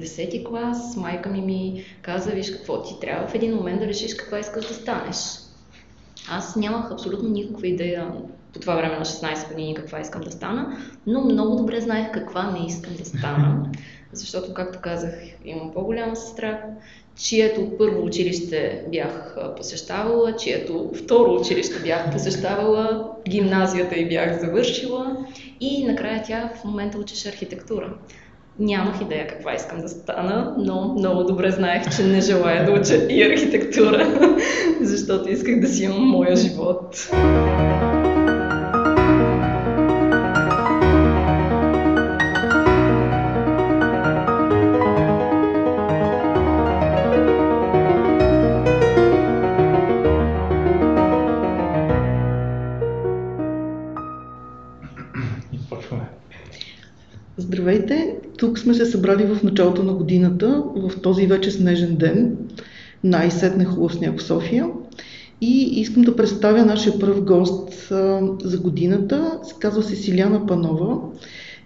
Десети клас, майка ми ми каза, виж какво ти трябва в един момент да решиш каква искаш да станеш. Аз нямах абсолютно никаква идея по това време на 16 години каква искам да стана, но много добре знаех каква не искам да стана, защото, както казах, имам по-голяма сестра, чието първо училище бях посещавала, чието второ училище бях посещавала, гимназията и бях завършила и накрая тя в момента учеше архитектура. Нямах идея каква искам да стана, но много добре знаех, че не желая да уча и архитектура, защото исках да си имам моя живот. Сме се събрали в началото на годината, в този вече снежен ден, най-сетне хубав сняг в София. И искам да представя нашия пръв гост за годината. Се казва Сесиляна Панова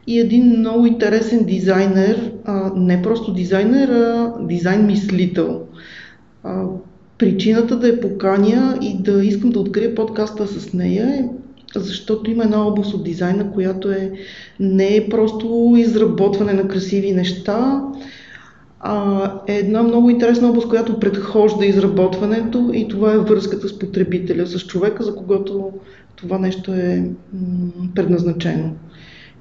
и един много интересен дизайнер, не просто дизайнер, а дизайн мислител. А, причината да я поканя и да искам да открия подкаста с нея е защото има една област от дизайна, която е не е просто изработване на красиви неща, а е една много интересна област, която предхожда изработването и това е връзката с потребителя, с човека, за когото това нещо е предназначено.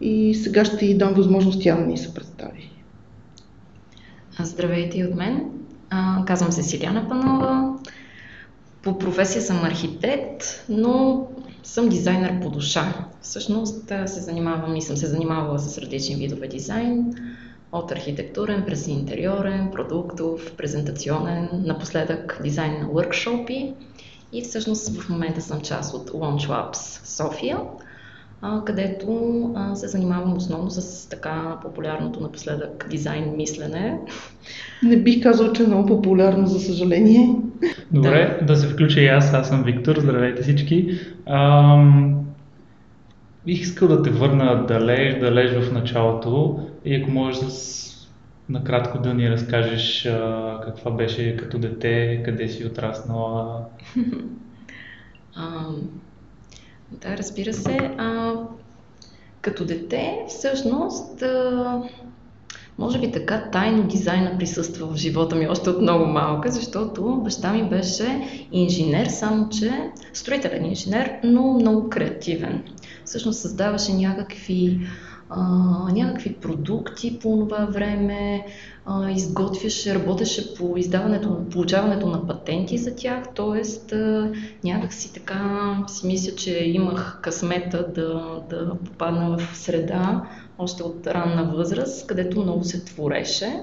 И сега ще ти дам възможност тя да ни се представи. Здравейте и от мен. казвам се Силяна Панова. По професия съм архитект, но съм дизайнер по душа. Всъщност се занимавам и съм се занимавала с различни видове дизайн, от архитектурен през интериорен, продуктов, презентационен, напоследък дизайн на workshopи и всъщност в момента съм част от Launch Labs София, където се занимавам основно с така популярното напоследък дизайн мислене. Не бих казал, че е много популярно, за съжаление. Добре, да, да се включа и аз. Аз съм Виктор. Здравейте всички. Ам... Бих искал да те върна далеж, далеж в началото и ако можеш с накратко да ни разкажеш а, каква беше като дете, къде си отраснала. Да, разбира се. А, като дете, всъщност, а, може би така тайно дизайна присъства в живота ми още от много малка, защото баща ми беше инженер, само че строителен инженер, но много креативен. Всъщност създаваше някакви а, някакви продукти по това време, а, изготвяше, работеше по издаването, получаването на патенти за тях, т.е. някак си така си мисля, че имах късмета да, да попадна в среда още от ранна възраст, където много се твореше.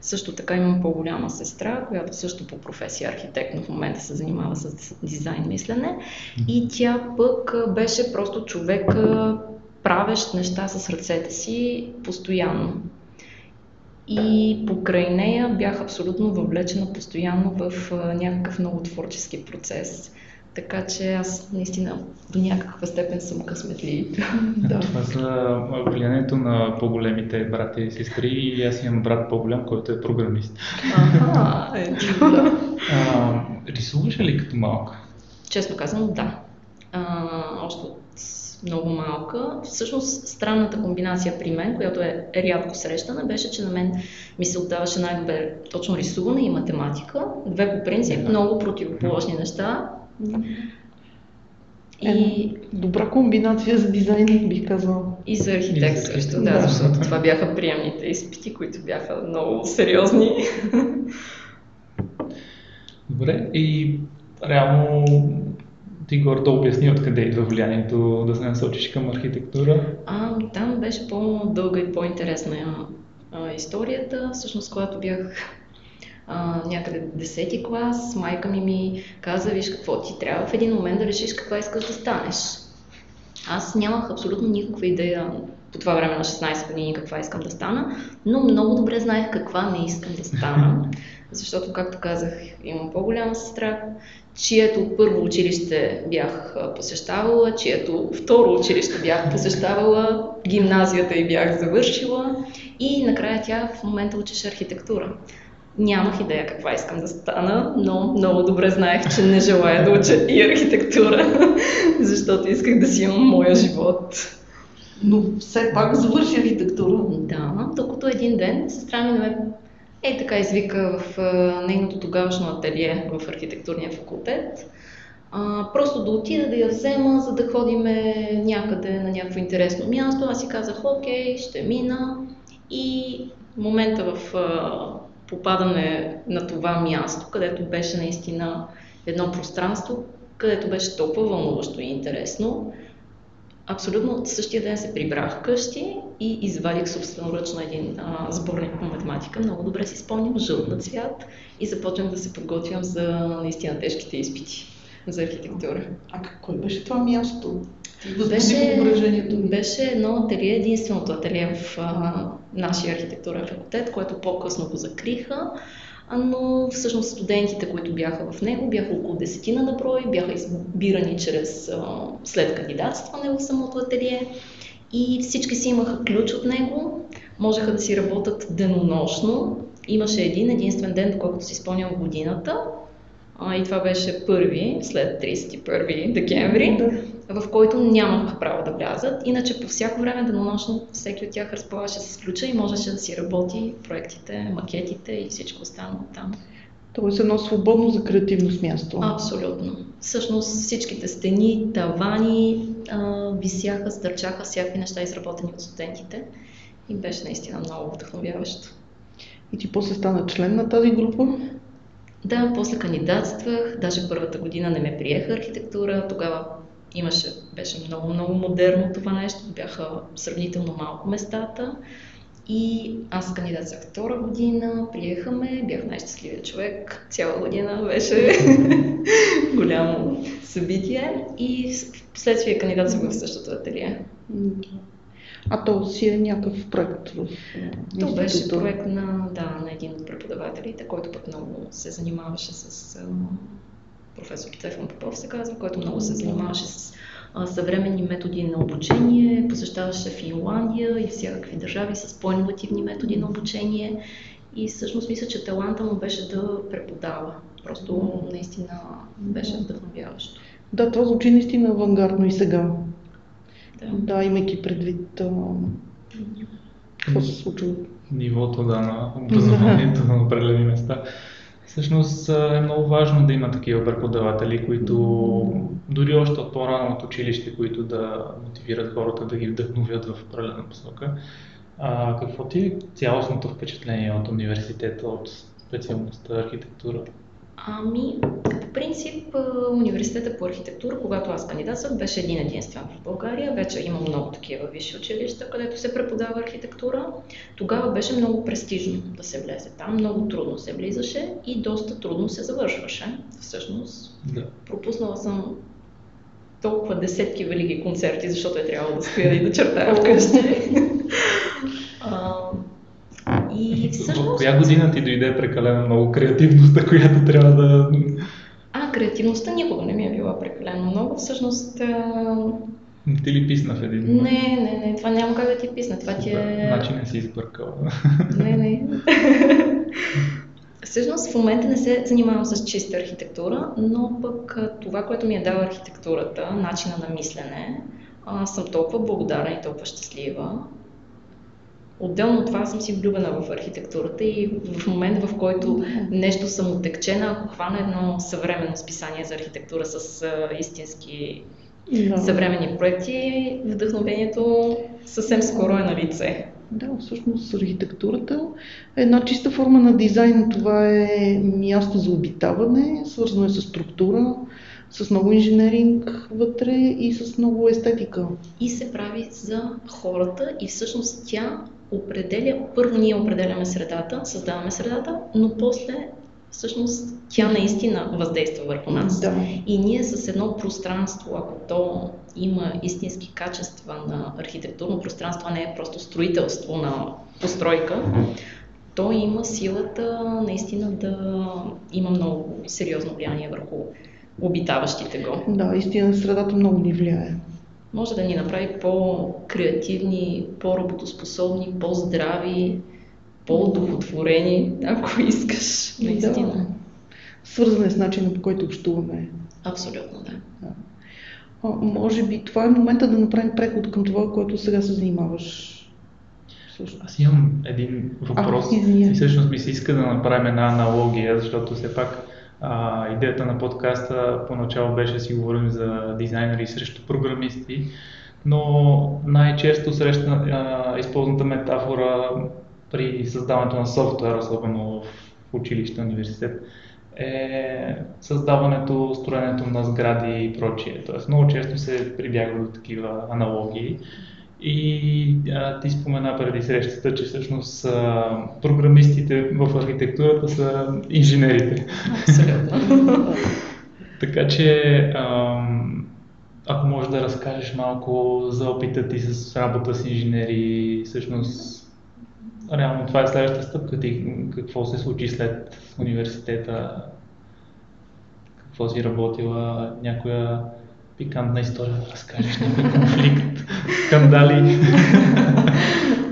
Също така имам по-голяма сестра, която също по професия архитект, но в момента се занимава с дизайн мислене. И тя пък беше просто човек, правещ неща с ръцете си постоянно. И покрай нея бях абсолютно въвлечена постоянно в някакъв много творчески процес. Така че аз наистина до някаква степен съм късметлив. да. Това за влиянието на по-големите брати и сестри и аз имам брат по-голям, който е програмист. Ага, е, да. рисуваше ли като малка? Честно казвам, да. А, още от много малка. Всъщност странната комбинация при мен, която е рядко срещана, беше, че на мен ми се отдаваше най-добре точно рисуване и математика. Две по принцип, много противоположни неща. И... Е, добра комбинация за дизайн, бих казала. И за архитект също, да, защото това бяха приемните изпити, които бяха много сериозни. Добре, и реално ти горе да обясни откъде идва влиянието да се насочиш към архитектура? А, там беше по-дълга и по-интересна а, историята. Всъщност, когато бях а, някъде 10 клас, майка ми ми каза, виж какво ти трябва в един момент да решиш каква искаш да станеш. Аз нямах абсолютно никаква идея по това време на 16 години каква искам да стана, но много добре знаех каква не искам да стана, защото, както казах, имам по-голяма сестра, чието първо училище бях посещавала, чието второ училище бях посещавала, гимназията и бях завършила И накрая тя в момента учеше архитектура. Нямах идея каква искам да стана, но много добре знаех, че не желая да уча и архитектура, защото исках да си имам моя живот. Но все пак завърши архитектура. Да, докато един ден сестра ми ме е така извика в нейното тогавашно ателие в архитектурния факултет. А, просто да отида да я взема, за да ходиме някъде на някакво интересно място. Аз си казах, окей, ще мина. И момента в а, попадане на това място, където беше наистина едно пространство, където беше толкова вълнуващо и интересно, Абсолютно същия ден се прибрах вкъщи и извадих собственоръчно един а, сборник по математика. Много добре си спомням, жълт на цвят и започвам да се подготвям за наистина тежките изпити за архитектура. А кой беше това място? Беше, беше едно ателие, единственото ателие в а, нашия архитектурен факултет, което по-късно го закриха но всъщност студентите, които бяха в него, бяха около десетина на брой, бяха избирани чрез след кандидатстване в самото ателие и всички си имаха ключ от него, можеха да си работят денонощно. Имаше един единствен ден, доколкото си спомням годината, а, и това беше първи, след 31 декември, да. в който нямаха право да влязат. Иначе по всяко време денонощно всеки от тях разполагаше с ключа и можеше да си работи проектите, макетите и всичко останало там. Тоест едно свободно за креативност място. Абсолютно. Всъщност всичките стени, тавани а, висяха, стърчаха всякакви неща, изработени от студентите. И беше наистина много вдъхновяващо. И ти после стана член на тази група? Да, после кандидатствах, даже първата година не ме приеха архитектура, тогава имаше, беше много, много модерно това нещо, бяха сравнително малко местата. И аз кандидатствах втора година, приеха ме, бях най-щастливия човек. Цяла година беше голямо събитие и в последствие кандидатствах в същото ателие. А то си е някакъв проект в То беше проект на, да, на един от преподавателите, който пък много се занимаваше с професор Стефан Попов се казва, който много се занимаваше с съвременни методи на обучение, посещаваше Финландия и всякакви държави с по-инновативни методи на обучение. И всъщност мисля, че таланта му беше да преподава. Просто наистина беше вдъхновяващо. Да, това звучи наистина авангардно и сега. Да, да имайки предвид а, какво се случва. Нивото да, на образованието на определени места. Всъщност е много важно да има такива преподаватели, които дори още от по-рано от училище, които да мотивират хората да ги вдъхновят в определена посока. А, какво ти е цялостното впечатление от университета, от специалността архитектура? Ами, по принцип, университета по архитектура, когато аз кандидатствах, беше един единствен в България. Вече има много такива висши училища, където се преподава архитектура. Тогава беше много престижно да се влезе там. Много трудно се влизаше и доста трудно се завършваше. Всъщност, да. пропуснала съм толкова десетки велики концерти, защото е трябвало да стоя и да чертая вкъщи. И всъщност... В коя година ти дойде прекалено много креативността, която трябва да... А, креативността никога не ми е била прекалено много. Всъщност... Не ти ли писна в един момент? Не, не, не, това няма как да ти писна. Това ти е... Значи не си избъркала. Не, не. Всъщност в момента не се занимавам с чиста архитектура, но пък това, което ми е дала архитектурата, начина на мислене, съм толкова благодарна и толкова щастлива, Отделно от това съм си влюбена в архитектурата и в момент, в който нещо съм отекчена, ако хвана едно съвременно списание за архитектура с а, истински да. съвременни проекти, вдъхновението съвсем скоро е на лице. Да, всъщност архитектурата е една чиста форма на дизайн. Това е място за обитаване, свързано е с структура, с много инженеринг вътре и с много естетика. И се прави за хората и всъщност тя определя, първо ние определяме средата, създаваме средата, но после всъщност тя наистина въздейства върху нас. Да. И ние с едно пространство, ако то има истински качества на архитектурно пространство, а не е просто строителство на постройка, то има силата наистина да има много сериозно влияние върху обитаващите го. Да, истина средата много ни влияе. Може да ни направи по-креативни, по-работоспособни, по-здрави, по-удовлетворени, ако искаш, наистина. Да. Свързане е с начина по който общуваме. Абсолютно, да. да. А, може би това е момента да направим преход към това, което сега се занимаваш. Аз имам един въпрос а, и всъщност ми се иска да направим една аналогия, защото все пак а, идеята на подкаста поначало беше да си говорим за дизайнери срещу програмисти, но най-често срещна а, използваната метафора при създаването на софтуер, особено в училище, университет, е създаването, строенето на сгради и прочие. Тоест много често се прибягва до такива аналогии. И а, ти спомена преди срещата, че всъщност а, програмистите в архитектурата са инженерите. Абсолютно. така че, а, ако можеш да разкажеш малко за опита ти с работа с инженери, всъщност реално това е следващата стъпка ти, какво се случи след университета, какво си работила, някоя пикантна история да разкажеш, някой конфликт, скандали.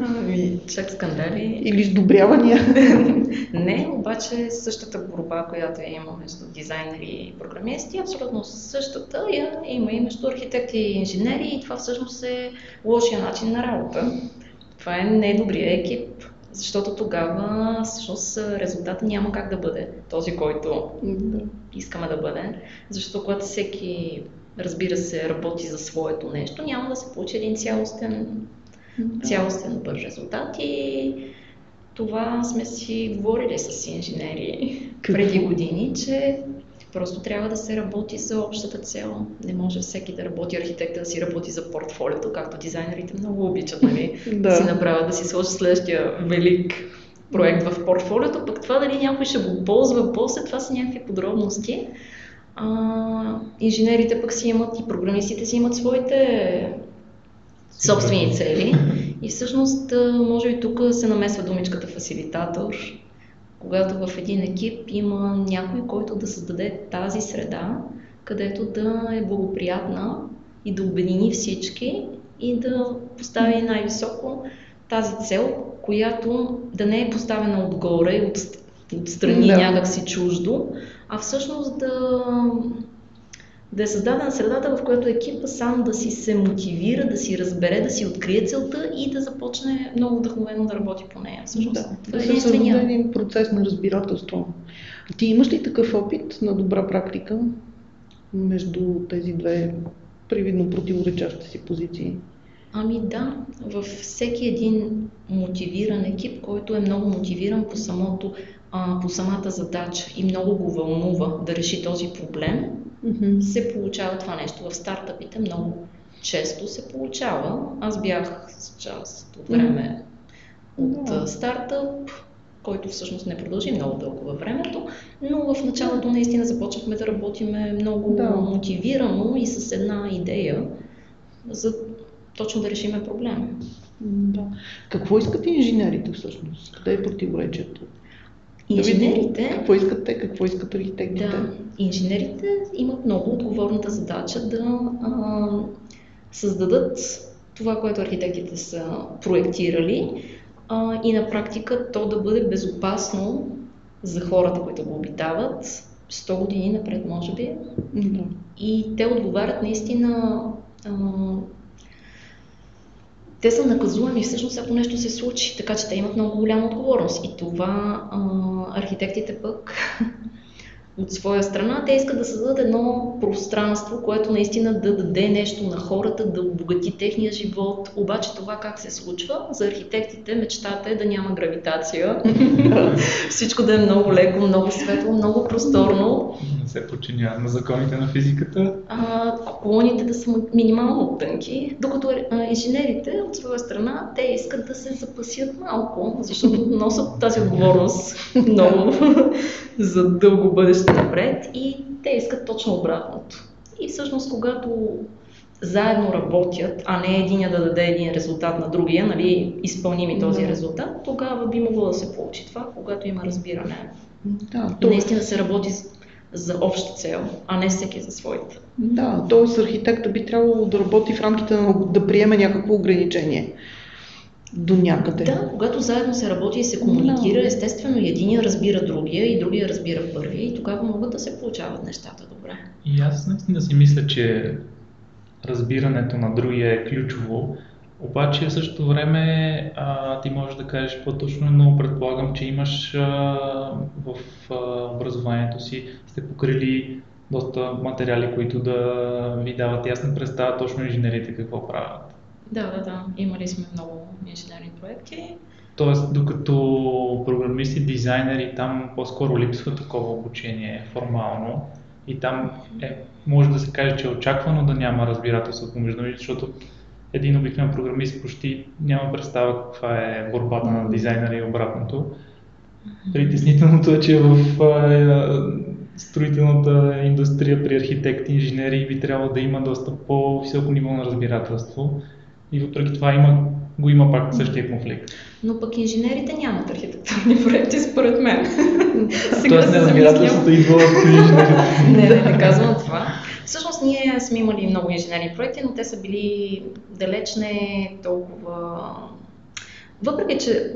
Ами, чак скандали. Или сдобрявания. Не, обаче същата борба, която има между дизайнери и програмисти, абсолютно същата я има и между архитекти и инженери и това всъщност е лошия начин на работа. Това е недобрия екип, защото тогава всъщност резултата няма как да бъде този, който искаме да бъде. Защото когато всеки разбира се, работи за своето нещо, няма да се получи един цялостен, цялостен добър резултат. И това сме си говорили с инженери Какво? преди години, че просто трябва да се работи за общата цел. Не може всеки да работи, архитекта да си работи за портфолиото, както дизайнерите много обичат, нали? да. да си направят, да си сложат следващия велик проект в портфолиото, пък това дали някой ще го ползва после, това са някакви подробности а, инженерите пък си имат и програмистите си имат своите собствени цели. И всъщност, може би тук се намесва думичката фасилитатор, когато в един екип има някой, който да създаде тази среда, където да е благоприятна и да обедини всички и да постави най-високо тази цел, която да не е поставена отгоре, от, отстрани да. някак чуждо, а всъщност да, да е създадена средата, в която екипа сам да си се мотивира, да си разбере, да си открие целта и да започне много вдъхновено да работи по нея. Всъщност, да, това да е се създаде един процес на разбирателство. Ти имаш ли такъв опит на добра практика между тези две привидно противоречащи си позиции? Ами да, във всеки един мотивиран екип, който е много мотивиран по самото а, по самата задача и много го вълнува да реши този проблем, mm-hmm. се получава това нещо. В стартъпите много често се получава. Аз бях с част от време mm-hmm. от mm-hmm. стартъп, който всъщност не продължи много дълго във времето, но в началото наистина започнахме да работиме много да. мотивирано и с една идея за точно да решиме проблема. Да. Какво искат инженерите всъщност? Къде е противоречието? Инженерите... Да какво искат те, какво искат архитектите? Да, инженерите имат много отговорната задача да а, създадат това, което архитектите са проектирали а, и на практика то да бъде безопасно за хората, които го обитават, 100 години напред, може би. Да. И те отговарят наистина а, те са наказуеми всъщност ако нещо се случи, така че те имат много голяма отговорност. И това а, архитектите пък от своя страна, те искат да създадат едно пространство, което наистина да даде нещо на хората, да обогати техния живот. Обаче това как се случва? За архитектите мечтата е да няма гравитация. Всичко да е много леко, много светло, много просторно. Не се подчинява на законите на физиката. А, колоните да са минимално тънки, докато инженерите от своя страна, те искат да се запасят малко, защото носят тази отговорност много за дълго бъдеще напред и те искат точно обратното. И всъщност, когато заедно работят, а не единия да даде един резултат на другия, нали, изпълними този да. резултат, тогава би могло да се получи това, когато има разбиране. Да, и наистина се работи за обща цел, а не всеки за своите. Да, т.е. архитекта би трябвало да работи в рамките на да приеме някакво ограничение до някъде. Да, когато заедно се работи и се комуникира, естествено и единия разбира другия и другия разбира първия и тогава могат да се получават нещата добре. И аз наистина си мисля, че разбирането на другия е ключово, обаче в същото време а, ти можеш да кажеш по-точно, но предполагам, че имаш а, в а, образованието си, сте покрили доста материали, които да ви дават ясна представа точно инженерите какво правят. Да, да, да. Имали сме много инженерни проекти. Тоест, докато програмисти, дизайнери, там по-скоро липсва такова обучение формално и там е, може да се каже, че е очаквано да няма разбирателство помежду ми, защото един обикновен програмист почти няма представа каква е борбата на дизайнера и обратното. Притеснителното е, че в строителната индустрия при архитекти, инженери би трябвало да има доста по-високо ниво на разбирателство и въпреки това има, го има пак същия конфликт. Но пък инженерите нямат архитектурни проекти, според мен. Тоест неразбирателството идва от инженерите. не, не, не казвам това. Всъщност ние сме имали много инженерни проекти, но те са били далеч не толкова... Въпреки, че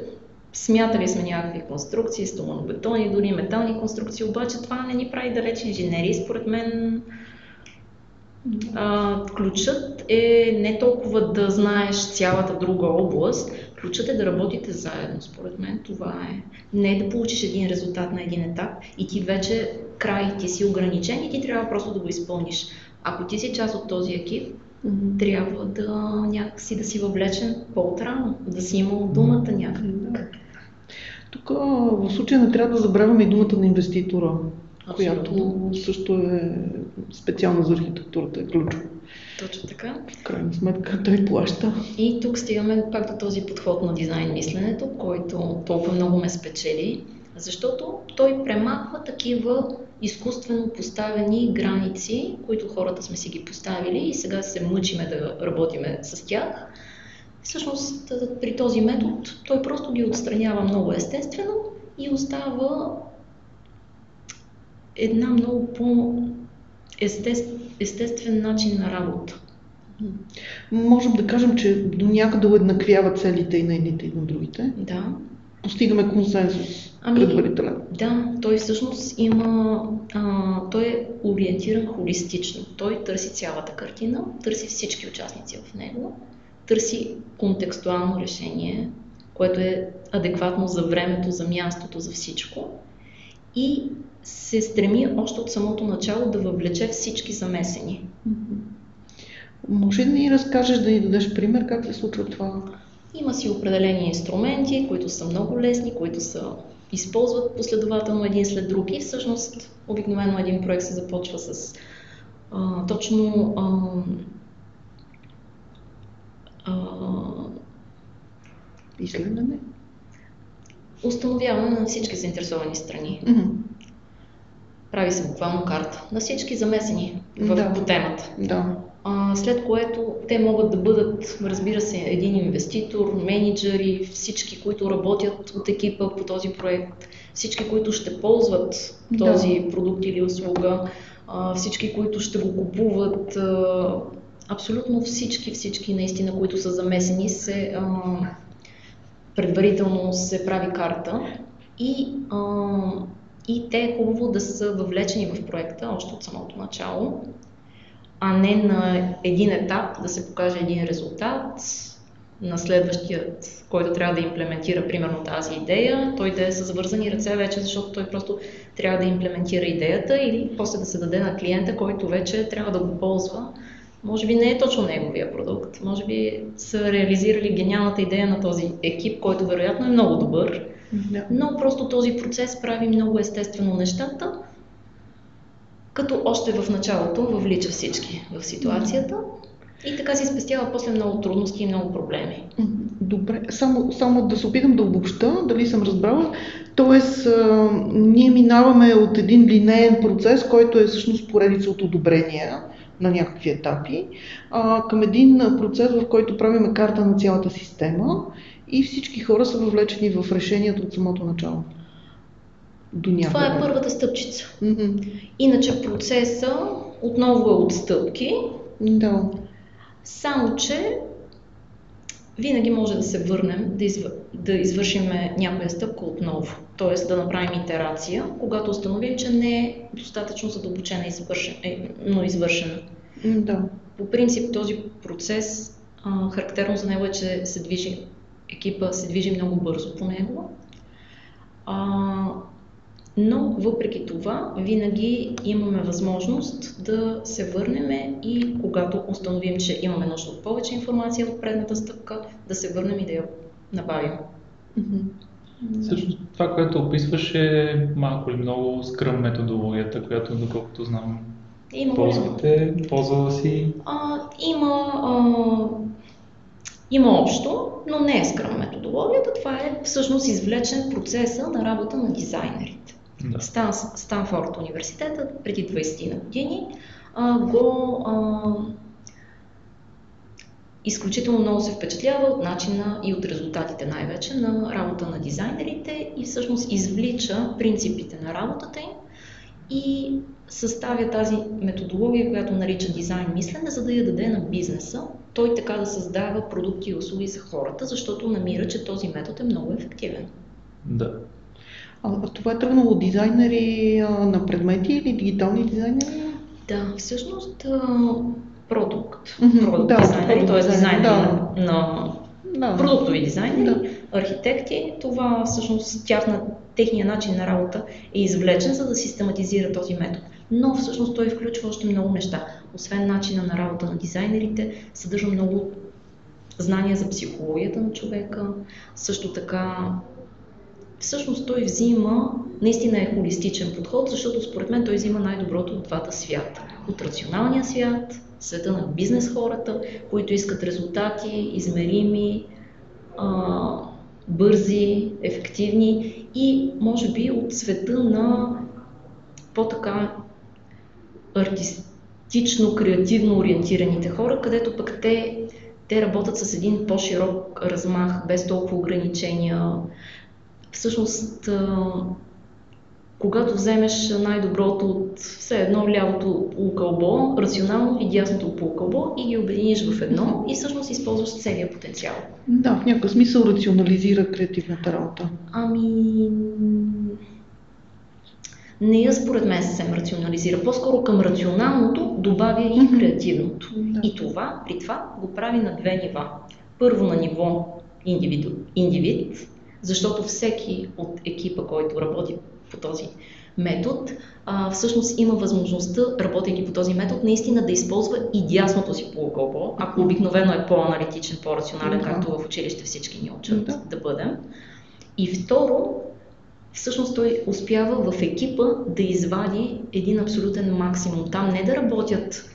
смятали сме някакви конструкции, стоманобетони, дори метални конструкции, обаче това не ни прави далеч инженери. Според мен а, ключът е не толкова да знаеш цялата друга област, ключът е да работите заедно, според мен това е. Не да получиш един резултат на един етап и ти вече край, ти си ограничен и ти трябва просто да го изпълниш. Ако ти си част от този екип, mm-hmm. трябва да някакси да си въвлечен по-отрано, да си имал думата някак. Тук в случая не трябва да забравяме и думата на инвеститора. Която също е специална за архитектурата, е ключова. Точно така. В крайна сметка той плаща. И тук стигаме пак до този подход на дизайн мисленето, който толкова много ме спечели, защото той премахва такива изкуствено поставени граници, които хората сме си ги поставили и сега се мъчиме да работиме с тях. Всъщност при този метод той просто ги отстранява много естествено и остава една много по-естествен начин на работа. Можем да кажем, че до някъде уеднаквява целите и на едните и на другите. Да. Постигаме консенсус ами, предварителен. Да, той всъщност има, а, той е ориентиран холистично. Той търси цялата картина, търси всички участници в него, търси контекстуално решение, което е адекватно за времето, за мястото, за всичко. И се стреми още от самото начало да въвлече всички замесени. Може ли да ни разкажеш, да ни дадеш пример как се случва това? Има си определени инструменти, които са много лесни, които са използват последователно един след друг и всъщност обикновено един проект се започва с а, точно а, а, изследване? Установяване на всички заинтересовани страни. Mm-hmm. Прави се буквално карта на всички замесени в, да. по темата. Да. А, след което те могат да бъдат, разбира се, един инвеститор, менеджери, всички, които работят от екипа по този проект, всички, които ще ползват този да. продукт или услуга, а, всички, които ще го купуват, а, абсолютно всички, всички наистина, които са замесени, се а, предварително се прави карта и, а, и те е хубаво да са въвлечени в проекта още от самото начало, а не на един етап да се покаже един резултат, на следващият, който трябва да имплементира примерно тази идея, той да е с завързани ръце вече, защото той просто трябва да имплементира идеята или после да се даде на клиента, който вече трябва да го ползва може би не е точно неговия продукт. Може би са реализирали гениалната идея на този екип, който вероятно е много добър, но просто този процес прави много естествено нещата, като още в началото въвлича всички в ситуацията и така си спестява после много трудности и много проблеми. Добре, само, само да се опитам да обобща, дали съм разбрала. Тоест, а, ние минаваме от един линейен процес, който е всъщност поредица от одобрения на някакви етапи, а, към един процес, в който правиме карта на цялата система и всички хора са въвлечени в решението от самото начало. до някъде. Това е първата стъпчица. Мгм. Иначе процеса отново е от стъпки, Да. само че винаги може да се върнем, да, изв... да извършим някоя стъпка отново. Т.е. да направим итерация, когато установим, че не е достатъчно задълбочена извършен... е, но извършена. Да. По принцип този процес, а, характерно за него е, че се движи, екипа се движи много бързо по него. А, но въпреки това, винаги имаме възможност да се върнем и когато установим, че имаме нужда от повече информация от предната стъпка, да се върнем и да я набавим. Всъщност това, което описваш е малко или много скръм методологията, която доколкото знам Има ползвате, ползвала си. А, има, а, има общо, но не е скръм методологията. Това е всъщност извлечен процеса на работа на дизайнерите. Да. Стан, Станфорд университета преди 20 на години а, го а, изключително много се впечатлява от начина и от резултатите най-вече на работа на дизайнерите и всъщност извлича принципите на работата им и съставя тази методология, която нарича дизайн мислене, за да я даде на бизнеса, той така да създава продукти и услуги за хората, защото намира, че този метод е много ефективен. Да. А, а това е тръгнало от дизайнери а, на предмети или дигитални дизайнери? Да, всъщност а, продукт, Мгм, продукт да, дизайнери, т.е. дизайнери, дизайнери да. на, на Да. продуктови дизайнери, Да. архитекти, това всъщност тяхна, техния начин на работа е извлечен, за да систематизира този метод. Но всъщност той включва още много неща. Освен начина на работа на дизайнерите, съдържа много знания за психологията на човека, също така всъщност той взима, наистина е холистичен подход, защото според мен той взима най-доброто от двата свята. От рационалния свят, света на бизнес хората, които искат резултати, измерими, а, бързи, ефективни и може би от света на по-така артистично, креативно ориентираните хора, където пък те, те работят с един по-широк размах, без толкова ограничения. Всъщност, когато вземеш най-доброто от все едно лявото полукълбо, рационално и дясното полукълбо и ги обединиш в едно и всъщност използваш целия потенциал. Да, в някакъв смисъл рационализира креативната работа. Ами, не я според мен съвсем рационализира. По-скоро към рационалното добавя и креативното. Да. И това, при това, го прави на две нива. Първо на ниво индивиду, индивид, защото всеки от екипа, който работи по този метод, а, всъщност има възможността, работейки по този метод, наистина да използва и дясното си полукълбо, ако обикновено е по-аналитичен, по-рационален, Да. както в училище всички ни учат Да. да бъдем. И второ, всъщност той успява в екипа да извади един абсолютен максимум. Там не да работят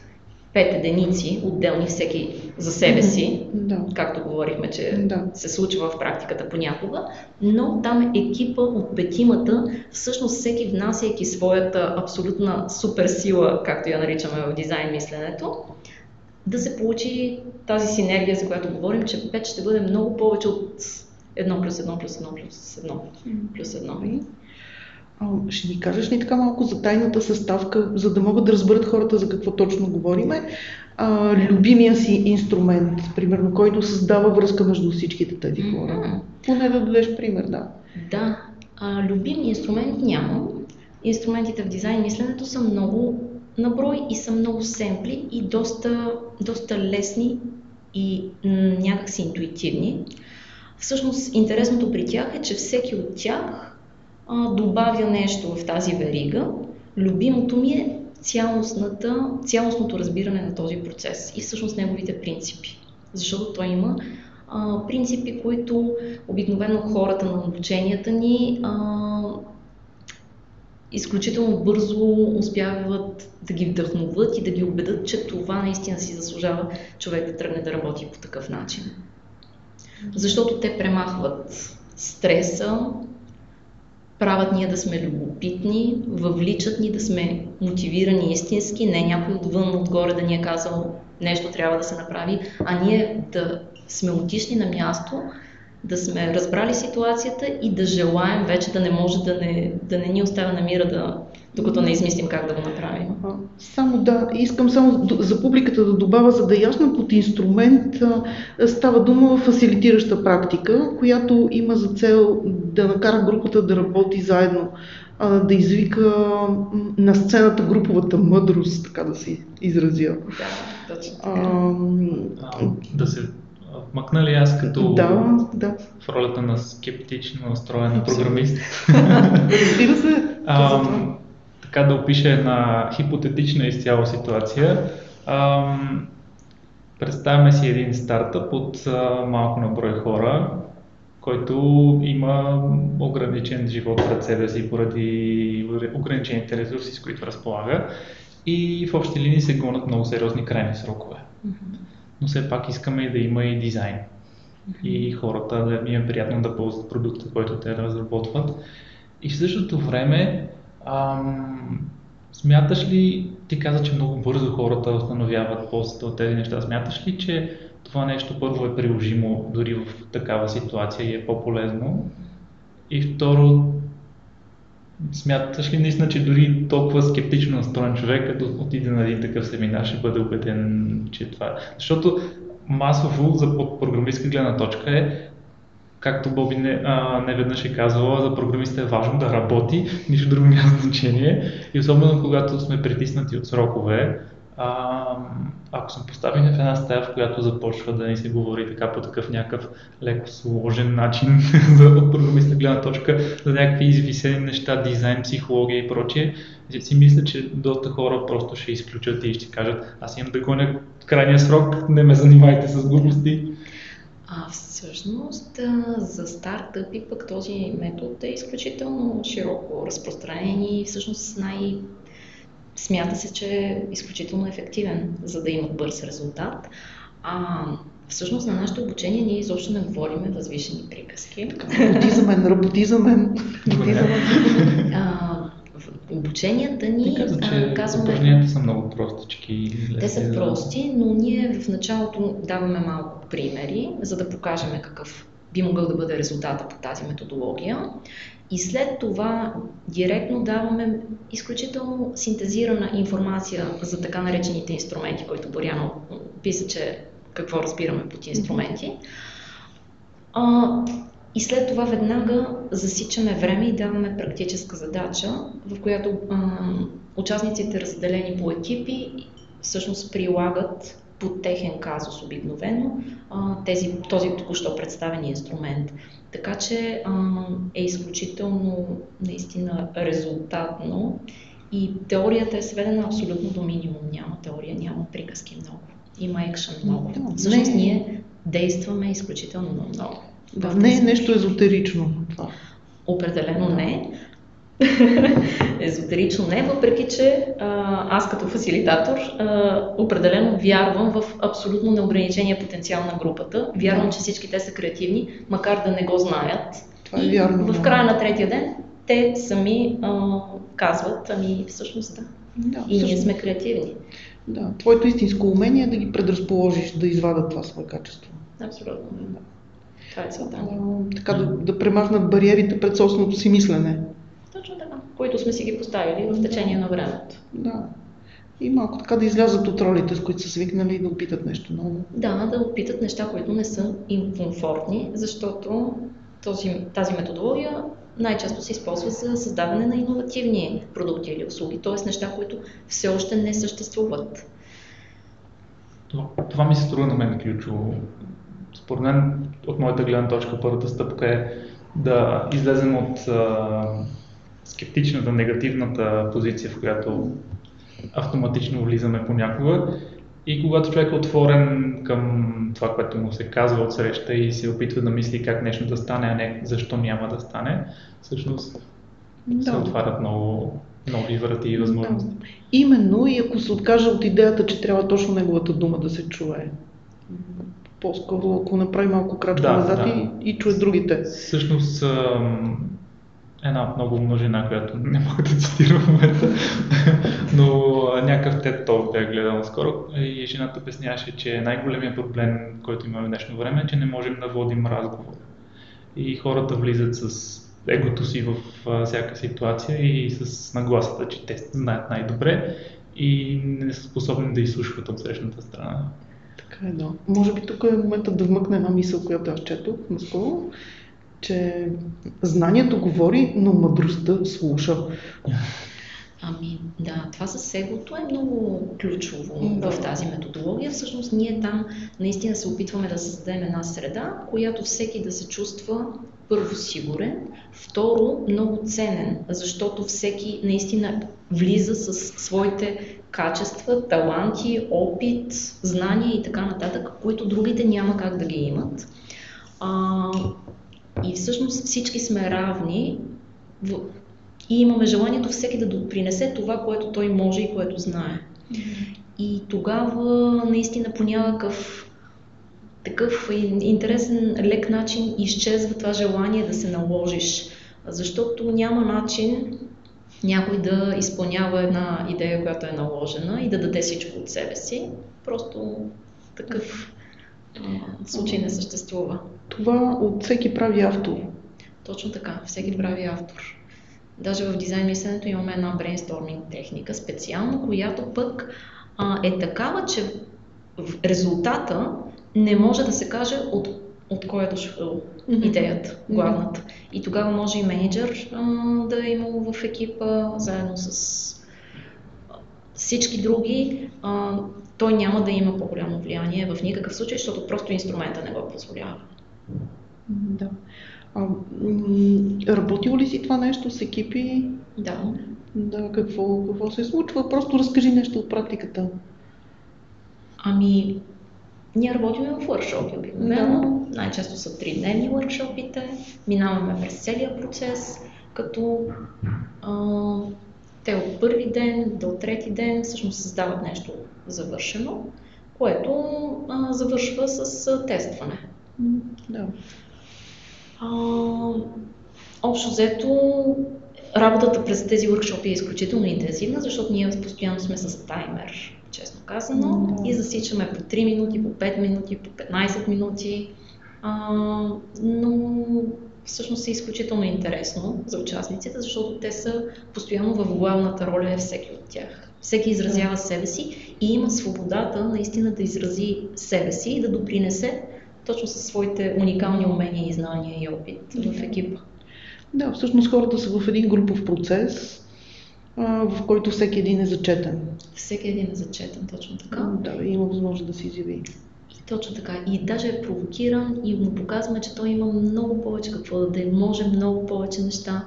пет единици, отделни всеки за себе си, Да. както говорихме, че Да. се случва в практиката понякога, но там екипа от петимата, всъщност всеки внасяйки своята абсолютна суперсила, както я наричаме в дизайн мисленето, да се получи тази синергия, за която говорим, че 5 ще бъде много повече от 1 плюс 1 плюс 1 плюс 1 плюс 1. Добре. А, ще ни кажеш ли така малко за тайната съставка, за да могат да разберат хората за какво точно говориме? А, любимия си инструмент, примерно, който създава връзка между всичките тези хора. Поне да дадеш пример, да. Да, а, любим инструмент нямам. Инструментите в дизайн мисленето са много наброй и са много семпли и доста, доста лесни и някакси интуитивни. Всъщност интересното при тях е, че всеки от тях а, добавя нещо в тази верига. Любимото ми е цялостното разбиране на този процес и всъщност неговите принципи. Защото той има а, принципи, които обикновено хората на обученията ни а, изключително бързо успяват да ги вдъхноват и да ги убедат, че това наистина си заслужава човек да тръгне да работи по такъв начин. Защото те премахват стреса, правят ние да сме любопитни, въвличат ни да сме мотивирани истински, не някой отвън, отгоре да ни е казал нещо трябва да се направи, а ние да сме отишли на място да сме разбрали ситуацията и да желаем вече да не може да не, да не ни оставя на мира, да, докато не измислим как да го направим. Само да, искам само за публиката да добавя, за да е ясно под инструмент става дума фасилитираща практика, която има за цел да накара групата да работи заедно, да извика на сцената груповата мъдрост, така да си изразя. Да, точно така. А, да се вмъкна ли аз като да, да, в ролята на скептично настроен програмист? разбира се. Така да опиша една хипотетична изцяло ситуация. Ам, представяме си един стартъп от а, малко на брой хора, който има ограничен живот пред себе си поради ограничените ресурси, с които разполага и в общи линии се гонят много сериозни крайни срокове. Но все пак искаме да има и дизайн. И хората да им е приятно да ползват продукта, който те разработват. И в същото време, ам, смяташ ли, ти каза, че много бързо хората установяват ползата от тези неща, смяташ ли, че това нещо първо е приложимо дори в такава ситуация и е по-полезно? И второ, смяташ ли наистина, че дори толкова скептично настроен човек, като отиде на един такъв семинар, ще бъде убеден, че това е? Защото масово за от програмистка гледна точка е както Боби не, а, не веднъж е казвала, за програмиста е важно да работи, нищо друго няма значение. И особено когато сме притиснати от срокове, а, ако сме поставени в една стая, в която започва да ни се говори така по такъв някакъв леко сложен начин за от програмиста гледна точка, за някакви извисени неща, дизайн, психология и прочие, си мисля, че доста хора просто ще изключат и ще кажат, аз имам да гоня крайния срок, не ме занимайте с глупости. А всъщност за стартъпи пък този метод е изключително широко разпространен и всъщност най... смята се, че е изключително ефективен, за да имат бърз резултат. А всъщност на нашето обучение ние изобщо не говорим възвишени приказки. Работи за мен, работи за мен. Работи за мен. А, в обученията ни каза, а, казваме... упражненията са много простички. или Те са прости, но ние в началото даваме малко примери, за да покажем какъв би могъл да бъде резултата по тази методология. И след това директно даваме изключително синтезирана информация за така наречените инструменти, които Боряна писа, че какво разбираме под инструменти. А, и след това веднага засичаме време и даваме практическа задача, в която а, участниците, разделени по екипи, всъщност прилагат по техен казус обикновено тези, този току-що представен инструмент. Така че а, е изключително наистина резултатно и теорията е сведена абсолютно до минимум. Няма теория, няма приказки много. Има екшен много. Всъщност ние действаме изключително много. Да, не е нещо езотерично това. Определено не. Езотерично не, въпреки че а, аз като фасилитатор а, определено вярвам в абсолютно неограничения потенциал на групата. Вярвам, Да. че всички те са креативни, макар да не го знаят. Това е и вярно. в края на третия ден те сами а, казват, ами всъщност да. Да, И ние всъщност, сме креативни. да, твоето истинско умение е да ги предразположиш да извадат това свое качество. Абсолютно. Това е целта. Така да, да премахнат бариерите пред собственото си мислене. Точно така. Които сме си ги поставили в течение на времето. Да. И малко така да излязат от ролите, с които са свикнали и да опитат нещо ново. Да, да опитат неща, които не са им комфортни, защото този, тази методология най-често се използва за създаване на иновативни продукти или услуги, т.е. неща, които все още не съществуват. Това, това ми се струва на мен ключово. Според мен, от моята гледна точка, първата стъпка е да излезем от а, скептичната, негативната позиция, в която автоматично влизаме понякога. И когато човек е отворен към това, което му се казва от среща и се опитва да мисли как нещо да стане, а не защо няма да стане, всъщност се отварят много нови врати и възможности. Да. Именно и ако се откаже от идеята, че трябва точно неговата дума да се чуе. По-скоро, ако направи малко крачка Да, назад да. и, и чуе другите. Всъщност, една от много умна жена, която не мога да цитирам в момента, но някакъв TED Talk бях гледал скоро и жената обясняваше, че най-големият проблем, който имаме в днешно време е, че не можем да водим разговор. и хората влизат с егото си в всяка ситуация и с нагласата, че те знаят най-добре и не са способни да изслушват от срещната страна. Така е, да. Може би тук е момента да вмъкне една мисъл, която аз четох наскоро, че знанието говори, но мъдростта слуша. Ами да, това с егото е много ключово Да. в тази методология. Всъщност ние там наистина се опитваме да създадем една среда, която всеки да се чувства първо сигурен, второ много ценен, защото всеки наистина влиза с своите качества, таланти, опит, знания и така нататък, които другите няма как да ги имат. А, и всъщност всички сме равни в, и имаме желанието всеки да допринесе това, което той може и което знае. И тогава наистина по някакъв такъв ин- интересен, лек начин изчезва това желание да се наложиш. Защото няма начин някой да изпълнява една идея, която е наложена и да даде всичко от себе си. Просто такъв а, случай не съществува. Това от всеки прави автор. Точно така, всеки прави автор. Даже в дизайн мисленето имаме една брейнсторминг техника специално, която пък а, е такава, че резултата не може да се каже от, от кой е дошъл идеята, главната. И тогава може и менеджер а, да е имал в екипа, заедно с всички други. А, той няма да има по-голямо влияние в никакъв случай, защото просто инструмента не го позволява. Да. А, м, работило ли си това нещо с екипи? Да. Да, какво, какво се случва? Просто разкажи нещо от практиката. Ами, ние работим в workshop обикновено. Най-често са тридневни workshopите. Минаваме през целия процес, като а, те от първи ден до трети ден всъщност създават нещо завършено, което а, завършва с а, тестване. Да. А, общо взето, работата през тези workshopи е изключително интензивна, защото ние постоянно сме с таймер, честно казано, и засичаме по 3 минути, по 5 минути, по 15 минути. А, но всъщност е изключително интересно за участниците, защото те са постоянно в главната роля е всеки от тях. Всеки изразява себе си и има свободата наистина да изрази себе си и да допринесе точно със своите уникални умения и знания и опит в екипа. Да, всъщност хората са в един групов процес, в който всеки един е зачетен. Всеки един е зачетен, точно така. Да, и има възможност да се изяви. И точно така. И даже е провокиран и му показваме, че той има много повече какво да даде, може много повече неща.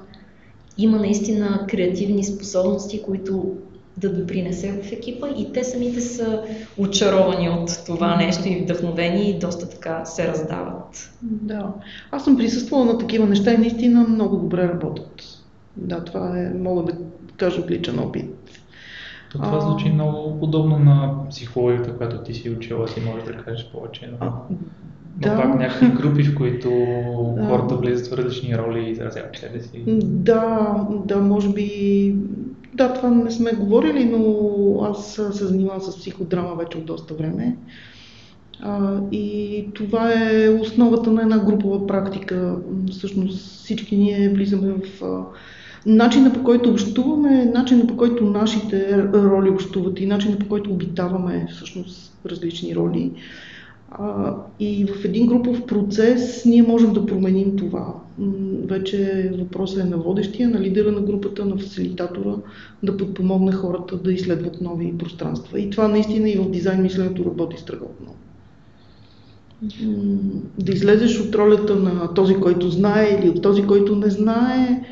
Има наистина креативни способности, които да допринесе в екипа и те самите са очаровани от това нещо и вдъхновени и доста така се раздават. Да. Аз съм присъствала на такива неща и наистина много добре работят. Да, това е, мога да кажа от личен опит. То това А. звучи много подобно на психологията, която ти си учила, си можеш да кажеш повече. Но, А, но да. пак някакви групи, в които Да. хората влизат в различни роли и изразяват себе си. Да, да, може би. Да, това не сме говорили, но аз се занимавам с психодрама вече от доста време. А, и това е основата на една групова практика. Всъщност всички ние влизаме в начина по който общуваме, начина по който нашите роли общуват и начина по който обитаваме всъщност различни роли. И в един групов процес ние можем да променим това. Вече въпросът е на водещия, на лидера на групата, на фасилитатора да подпомогне хората да изследват нови пространства. И това наистина и в дизайн мисленето работи страхотно. Да излезеш от ролята на този, който знае или от този, който не знае,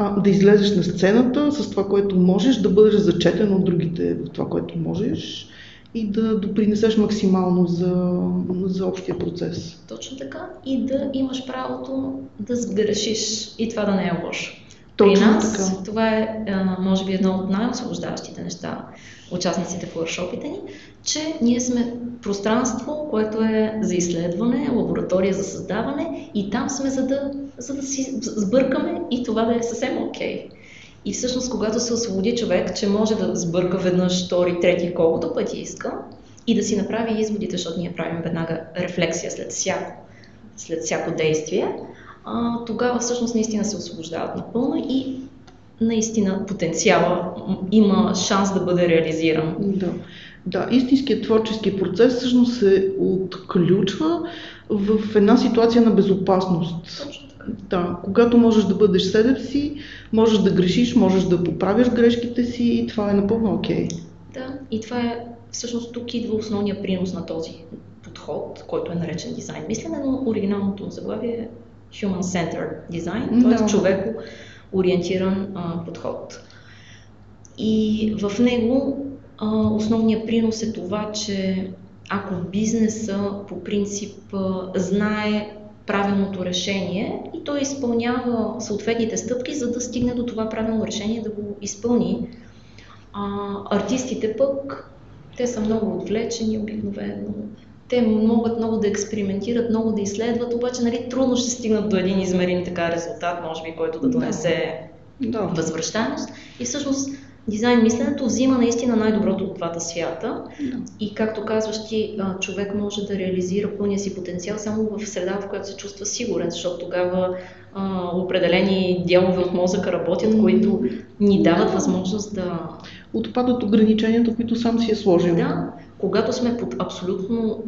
а, да излезеш на сцената с това, което можеш, да бъдеш зачетен от другите в това, което можеш и да допринесеш максимално за, за общия процес. Точно така. И да имаш правото да сгрешиш и това да не е лошо. Точно При нас така. това е, може би, едно от най-освобождаващите неща, участниците в workshopите ни, че ние сме пространство, което е за изследване, лаборатория за създаване и там сме за да, за да си сбъркаме и това да е съвсем окей. И всъщност, когато се освободи човек, че може да сбърка веднъж, втори, трети, колкото пъти иска и да си направи изводите, защото ние правим веднага рефлексия след всяко, след всяко действие, а, тогава всъщност наистина се освобождават напълно и наистина потенциала има шанс да бъде реализиран. Да. Да, истинският творчески процес всъщност се отключва в една ситуация на безопасност. Да, когато можеш да бъдеш себе си, можеш да грешиш, можеш да поправяш грешките си и това е напълно окей. Okay. Да, и това е всъщност тук идва основния принос на този подход, който е наречен дизайн мислене, но оригиналното заглавие е Human Centered Design, т.е. Да. човеко ориентиран а, подход. И в него основният принос е това, че ако бизнеса по принцип знае правилното решение и той изпълнява съответните стъпки, за да стигне до това правилно решение да го изпълни. А, артистите пък, те са много отвлечени обикновено. Те могат много да експериментират, много да изследват, обаче нали, трудно ще стигнат до един измерим така резултат, може би, който да донесе Да. възвръщаемост. И всъщност дизайн мисленето взима наистина най-доброто от двата свята. Да. И както казваш ти, човек може да реализира пълния си потенциал само в среда, в която се чувства сигурен, защото тогава а, определени дялове от мозъка работят, които ни дават възможност да... Отпадат ограниченията, които сам си е сложил. Да, когато сме под абсолютно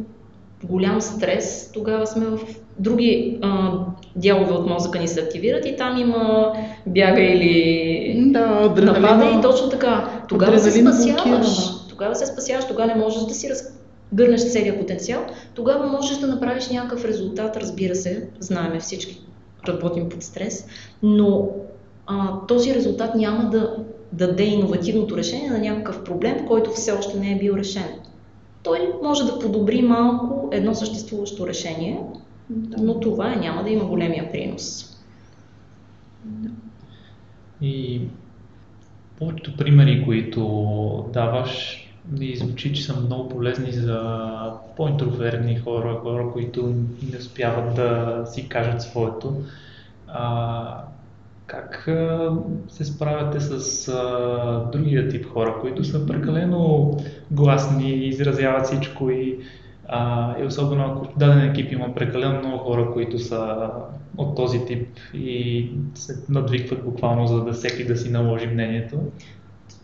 голям стрес, тогава сме в други а, дялове от мозъка ни се активират и там има бяга или Да, напада и точно така. Тогава се спасяваш. Тогава се спасяваш, тогава не можеш да си разгърнеш целият потенциал. Тогава можеш да направиш някакъв резултат, разбира се, знаеме всички, работим под стрес, но а, този резултат няма да даде иновативното решение на някакъв проблем, който все още не е бил решен. Той може да подобри малко едно съществуващо решение, Да. но това няма да има големия принос. И повечето примери, които даваш, ми звучи, че са много полезни за по-интроверни хора, хора, които не успяват да си кажат своето. А, как се справяте с а, другия тип хора, които са прекалено гласни, изразяват всичко и, а, и особено ако в даден екип има прекалено много хора, които са от този тип и се надвикват буквално, за да всеки да си наложи мнението.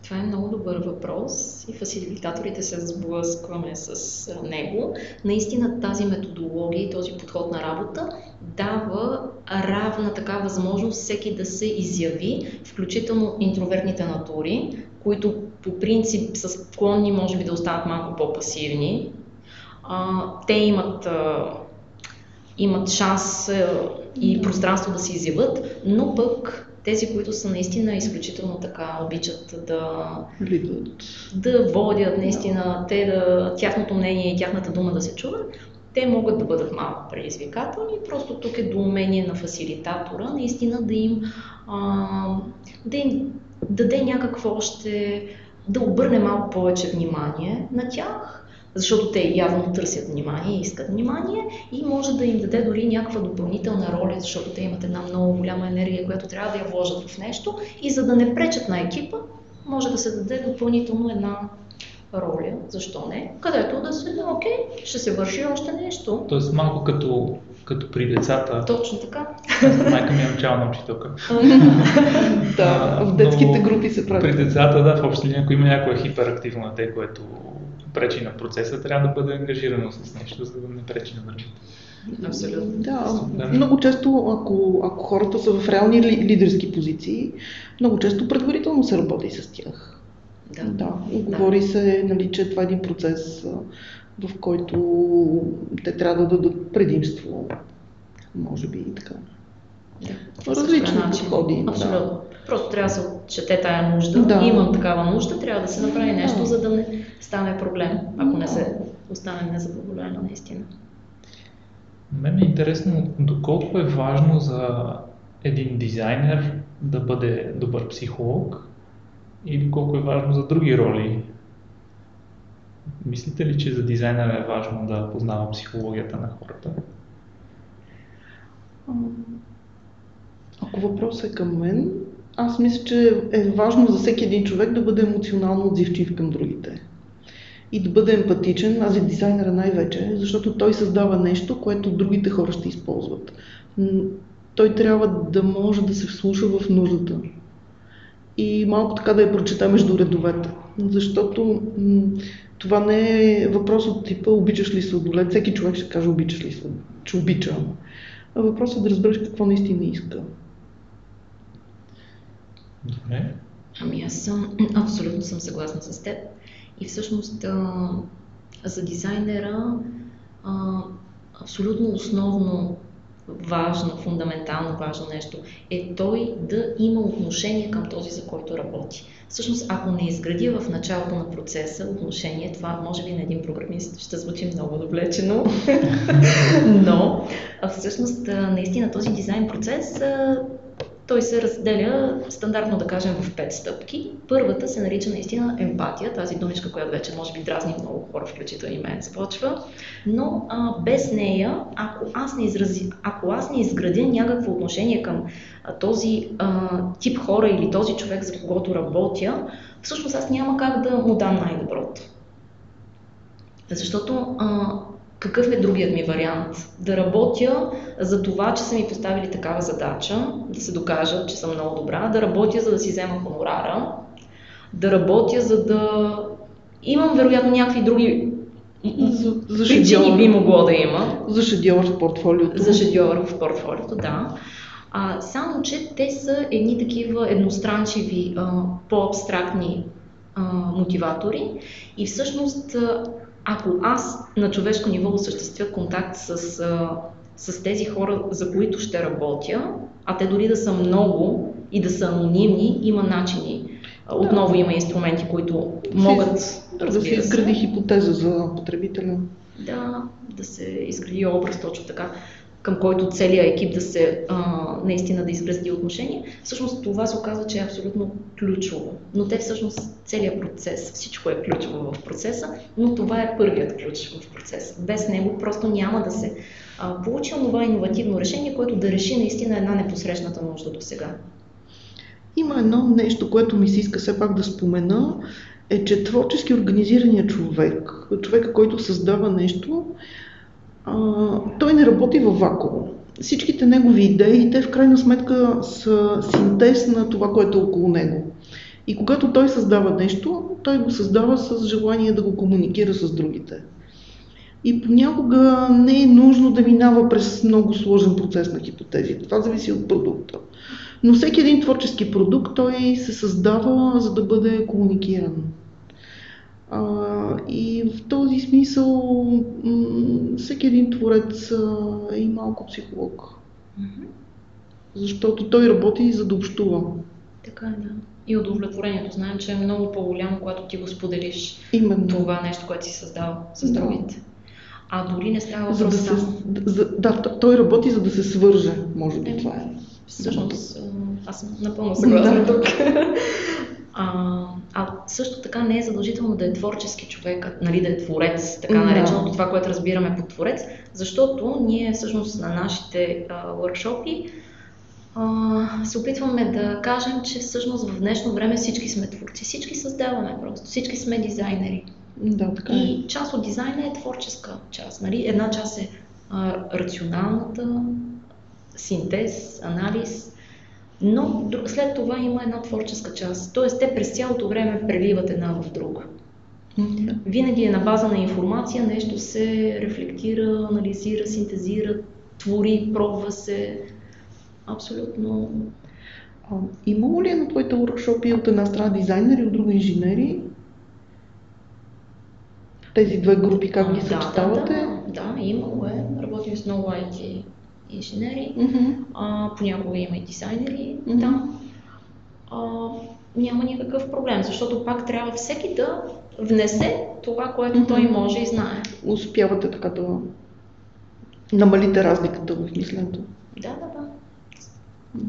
Това е много добър въпрос и фасилитаторите се сблъскваме с него. Наистина тази методология и този подход на работа дава равна така възможност всеки да се изяви, включително интровертните натури, които по принцип са склонни може би да останат малко по-пасивни. А, те имат, а, имат шанс а, и пространство да се изяват, но пък тези, които са наистина изключително така, обичат да, да водят наистина, те да, тяхното мнение и тяхната дума да се чува, те могат да бъдат малко предизвикателни. Просто тук е до умение на фасилитатора, наистина да им, а, да им даде някакво още, да обърне малко повече внимание на тях, защото те явно търсят внимание искат внимание и може да им даде дори някаква допълнителна роля, защото те имат една много голяма енергия, която трябва да я вложат в нещо и за да не пречат на екипа, може да се даде допълнително една роля, защо не, където да се, да, окей, ще се върши още нещо. Тоест малко като, като при децата. Точно така. Майка ми е начална учителка. Да, в детските групи се прави. При децата, да, в общи линии, ако има някое хиперактивно дете, което пречи на процеса, трябва да бъде ангажирано с нещо, за да не пречи на другите. Абсолютно. Да, Да. много често, ако, ако хората са в реални ли, лидерски позиции, много често предварително се работи с тях. Да. Да, говори се, нали, че това е един процес, в който те трябва да дадат предимство, може би и така. Да. Различни подходи, да. Просто трябва да се отчете тая нужда. Да. Имам такава нужда, трябва да се направи нещо, Да. за да не стане проблем, ако не се остане незадоволена наистина. Мен е интересно доколко е важно за един дизайнер да бъде добър психолог и доколко е важно за други роли. Мислите ли, че за дизайнера е важно да познава психологията на хората? Ако въпросът е към мен, аз мисля, че е важно за всеки един човек да бъде емоционално отзивчив към другите. И да бъде емпатичен, аз и дизайнера най-вече, защото той създава нещо, което другите хора ще използват. Той трябва да може да се вслуша в нуждата. И малко така да я прочета между редовете. Защото м- това не е въпрос от типа обичаш ли сладолет. Всеки човек ще каже обичаш ли сладолет, че обича. А въпросът е да разбереш какво наистина иска. Добре. Ами аз съм, абсолютно съм съгласна с теб. И всъщност а, за дизайнера а, абсолютно основно важно, фундаментално важно нещо е той да има отношение към този, за който работи. Всъщност, ако не изгради в началото на процеса отношение, това може би на един програмист ще звучи много отвлечено, но всъщност наистина този дизайн процес той се разделя стандартно, да кажем, в пет стъпки. Първата се нарича наистина емпатия, тази думичка, която вече може би дразни много хора, включително и мен започва. Но а, без нея, ако аз, не изрази, ако аз не изградя някакво отношение към а, този а, тип хора или този човек, за когото работя, всъщност аз няма как да му дам най-доброто. Защото а, какъв е другият ми вариант? Да работя за това, че са ми поставили такава задача, да се докажа, че съм много добра, да работя, за да си взема хонорара, да работя, за да... Имам вероятно някакви други за, за причини би могло да има. За шедьовър в портфолиото. За шедьовър в портфолиото, да. А, само, че те са едни такива едностранчиви, а, по-абстрактни а, мотиватори и всъщност ако аз на човешко ниво осъществя контакт с, с тези хора, за които ще работя, а те дори да са много и да са анонимни, има начини. Да. Отново има инструменти, които могат да, да се изгради хипотеза за потребителя. Да, да се изгради образ точно така към който целият екип да се а, наистина да изгради отношения, всъщност това се оказва, че е абсолютно ключово. Но те всъщност целият процес, всичко е ключово в процеса, но това е първият ключ в процеса. Без него просто няма да се а, получи това иновативно решение, което да реши наистина една непосрещната нужда до сега. Има едно нещо, което ми се иска все пак да спомена, е, че творчески организираният човек, човека, който създава нещо, той не работи във вакуум. Всичките негови идеи, те в крайна сметка са синтез на това, което е около него. И когато той създава нещо, той го създава с желание да го комуникира с другите. И понякога не е нужно да минава през много сложен процес на хипотези. Това зависи от продукта. Но всеки един творчески продукт, той се създава, за да бъде комуникиран. А, и в този смисъл м- всеки един творец а, е и малко психолог. Mm-hmm. Защото той работи за да общува. Така е, да. И удовлетворението. Знаем, че е много по-голямо, когато ти го споделиш Именно. това нещо, което си създал с да. другите. А дори не става за да се, за, Да, той работи за да се свърже, може би е, това е. Всъщност, аз съм напълно съгласна да. тук. А, а също така не е задължително да е творчески човек, нали, да е творец, така нареченото това, което разбираме под творец, защото ние всъщност на нашите а, се опитваме да кажем, че всъщност в днешно време всички сме творци, всички създаваме просто, всички сме дизайнери. Да, така е. И част от дизайна е творческа част. Нали? Една част е а, рационалната, синтез, анализ, но след това има една творческа част. Тоест, те през цялото време преливат една в друга. Винаги е на база на информация, нещо се рефлектира, анализира, синтезира, твори, пробва се. Абсолютно. А, имало ли е на твоите уркшопи от една страна дизайнери, от друга инженери? Тези две групи как ги съчетавате? Да, да, да, имало е. Работим с много IT инженери, mm-hmm. а, понякога има и дизайнери mm-hmm. там. А, няма никакъв проблем, защото пак трябва всеки да внесе това, което mm-hmm. той може и знае. Успявате така да намалите разликата в мисленето. Да, да, да.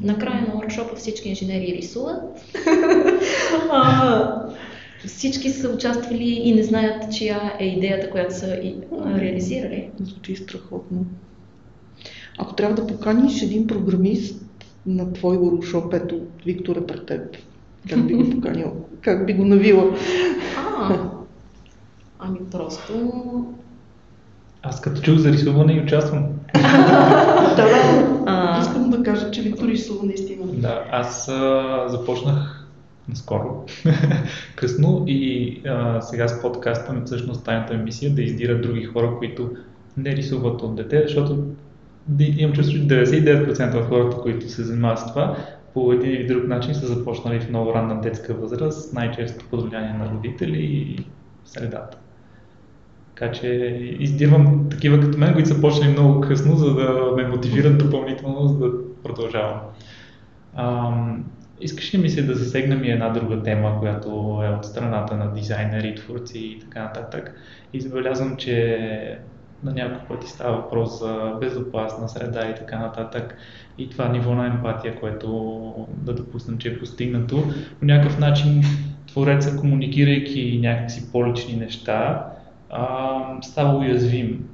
Накрая на workshop всички инженери рисуват. а, всички са участвали и не знаят, чия е идеята, която са реализирали. Звучи страхотно. Ако трябва да поканиш един програмист на твой workshop, ето Виктор е пред теб, как би го поканил? Как би го навила? А, ами просто... Аз като чух за рисуване и участвам. да, да. Искам да да кажа, че Виктор рисува наистина. Да, аз а, започнах наскоро, късно и а, сега с подкаста ми всъщност тайната ми мисия да издира други хора, които не рисуват от дете, защото имам чувство, че 99% от хората, които се занимават с това, по един или друг начин са започнали в много ранна детска възраст, най-често под влияние на родители и средата. Така че издирвам такива като мен, които са почнали много късно, за да ме мотивират допълнително, за да продължавам. Ам, искаш ли ми се да засегнем и една друга тема, която е от страната на дизайнери, творци и така нататък. И забелязвам, че на няколко пъти става въпрос за безопасна среда и така нататък. И това ниво на емпатия, което да допуснем, че е постигнато, по някакъв начин твореца, комуникирайки някакси по-лични неща, става уязвим,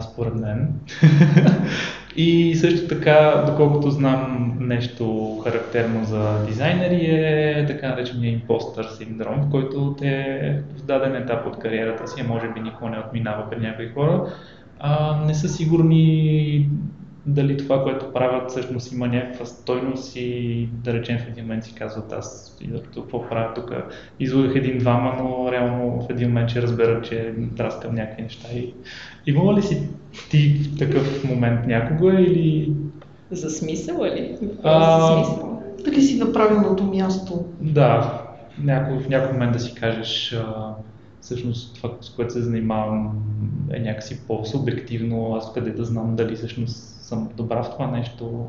според мен. и също така, доколкото знам нещо характерно за дизайнери е така наречения импостър синдром, в който те в даден етап от кариерата си, може би никога не отминава при някои хора, а, не са сигурни дали това, което правят, всъщност има някаква стойност и да речем в един момент си казват аз какво правя тук. Излъгах един-двама, но реално в един момент ще разбера, че драскам някакви неща. И... Имала ли си ти в такъв момент някога или... За смисъл ли? А... За смисъл. Дали си на правилното място? Да, някой, в някой момент да си кажеш а, всъщност това, с което се занимавам е някакси по-субективно, аз къде да знам дали всъщност съм добра в това нещо?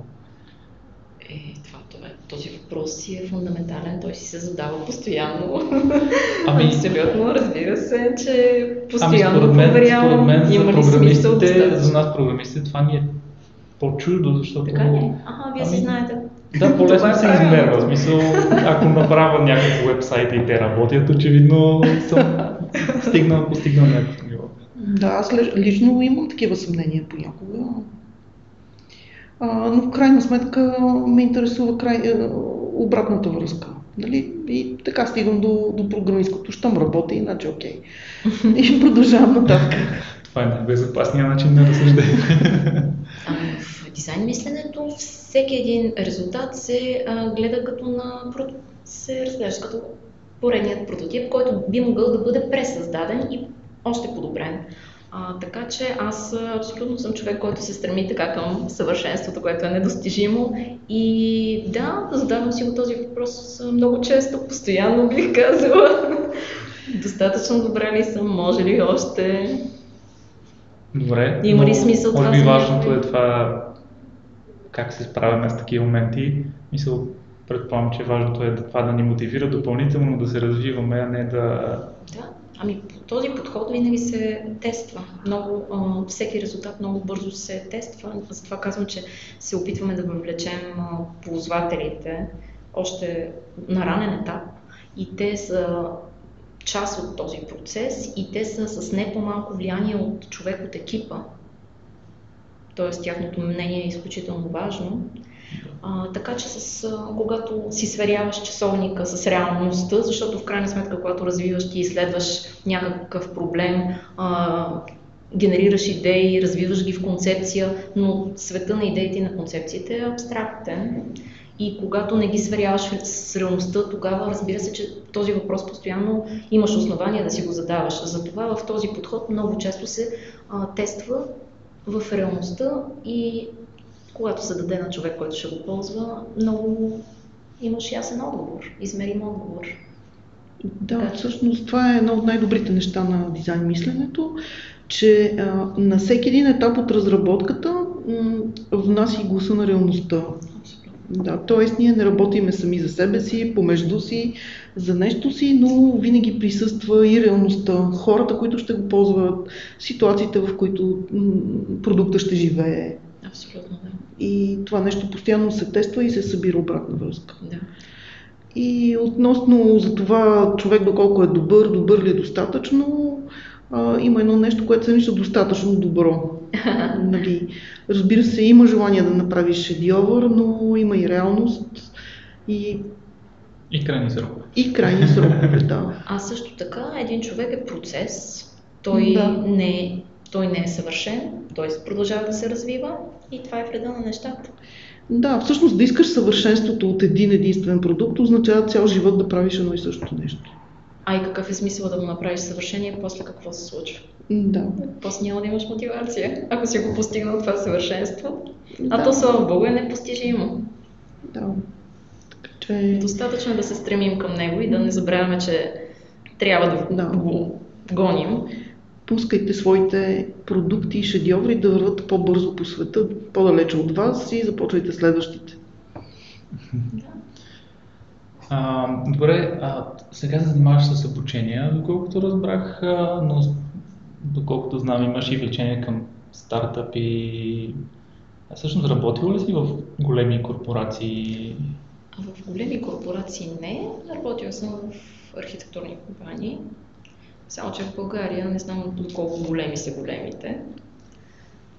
Е, това, това, този въпрос си е фундаментален, той си се задава постоянно. Ами, Абсолютно, разбира се, че постоянно ами, според мен, проверявам, според мен има за ли смисъл да За нас програмистите това ни е по-чудо, защото... Така ли? Ага, вие си ами, знаете. Да, по-лесно се измерва. В смисъл, ако направя някакво вебсайт и те работят, очевидно съм стигнал, постигнал някакво ниво. Да, аз лично имам такива съмнения понякога. А, но в крайна сметка ме интересува край, е, обратната връзка. Нали? И така стигам до, до програмистското. Щом работи, иначе окей. И продължавам нататък. Това е най-безопасният начин на разсъждение. В дизайн мисленето всеки един резултат се а, гледа като на се разглежда като поредният прототип, който би могъл да бъде пресъздаден и още подобрен. А, така че аз абсолютно съм човек, който се стреми така към съвършенството, което е недостижимо. И да, задавам си го този въпрос много често, постоянно бих казала. Достатъчно добре ли съм, може ли още? Добре. Има ли смисъл това? Може би важното е това как се справяме с такива моменти. Мисъл, предполагам, че важното е това да ни мотивира допълнително да се развиваме, а не да... Да, Ами този подход винаги се тества. Много, а, всеки резултат много бързо се тества. Затова казвам, че се опитваме да въвлечем а, ползвателите още на ранен етап и те са част от този процес и те са с не по-малко влияние от човек от екипа. Тоест тяхното мнение е изключително важно. А, така че с, когато си сверяваш часовника с реалността, защото в крайна сметка, когато развиваш и изследваш някакъв проблем, а, генерираш идеи, развиваш ги в концепция, но света на идеите и на концепциите е абстрактен. И когато не ги сверяваш с реалността, тогава разбира се, че този въпрос постоянно имаш основания да си го задаваш. Затова в този подход много често се а, тества в реалността и когато се даде на човек, който ще го ползва, много имаш ясен отговор, измерим отговор. Да, така. всъщност това е едно от най-добрите неща на дизайн мисленето, че а, на всеки един етап от разработката м- внася и гласа на реалността. Да, т.е. ние не работиме сами за себе си, помежду си, за нещо си, но винаги присъства и реалността, хората, които ще го ползват, ситуациите, в които м- продукта ще живее. Абсолютно, да. И това нещо постоянно се тества и се събира обратна връзка. Да. И относно за това човек доколко е добър, добър ли е достатъчно, а, има едно нещо, което се нарича достатъчно добро. нали, разбира се, има желание да направиш шедьовър, но има и реалност. И и крайни срокове. И крайни срокове, да. А също така, един човек е процес. Той да. не той не е съвършен, той продължава да се развива и това е вреда на нещата. Да, всъщност да искаш съвършенството от един единствен продукт означава цял живот да правиш едно и също нещо. А и какъв е смисъл да го направиш съвършение, после какво се случва? Да. После няма да имаш мотивация, ако си го постигнал това съвършенство. А Да. то, слава Богу, е непостижимо. Да. Така че... Достатъчно е да се стремим към него и да не забравяме, че трябва да, Да. го гоним. Пускайте своите продукти и шедьоври да върват по-бързо по света, по-далече от вас и започвайте следващите. А, добре, а, сега се занимаваш с обучение, доколкото разбрах, а, но доколкото знам, имаш и влечение към стартъпи. А всъщност работила ли си в големи корпорации? А в големи корпорации не. Работила съм в архитектурни компании. Само, че в България не знам доколко големи са големите.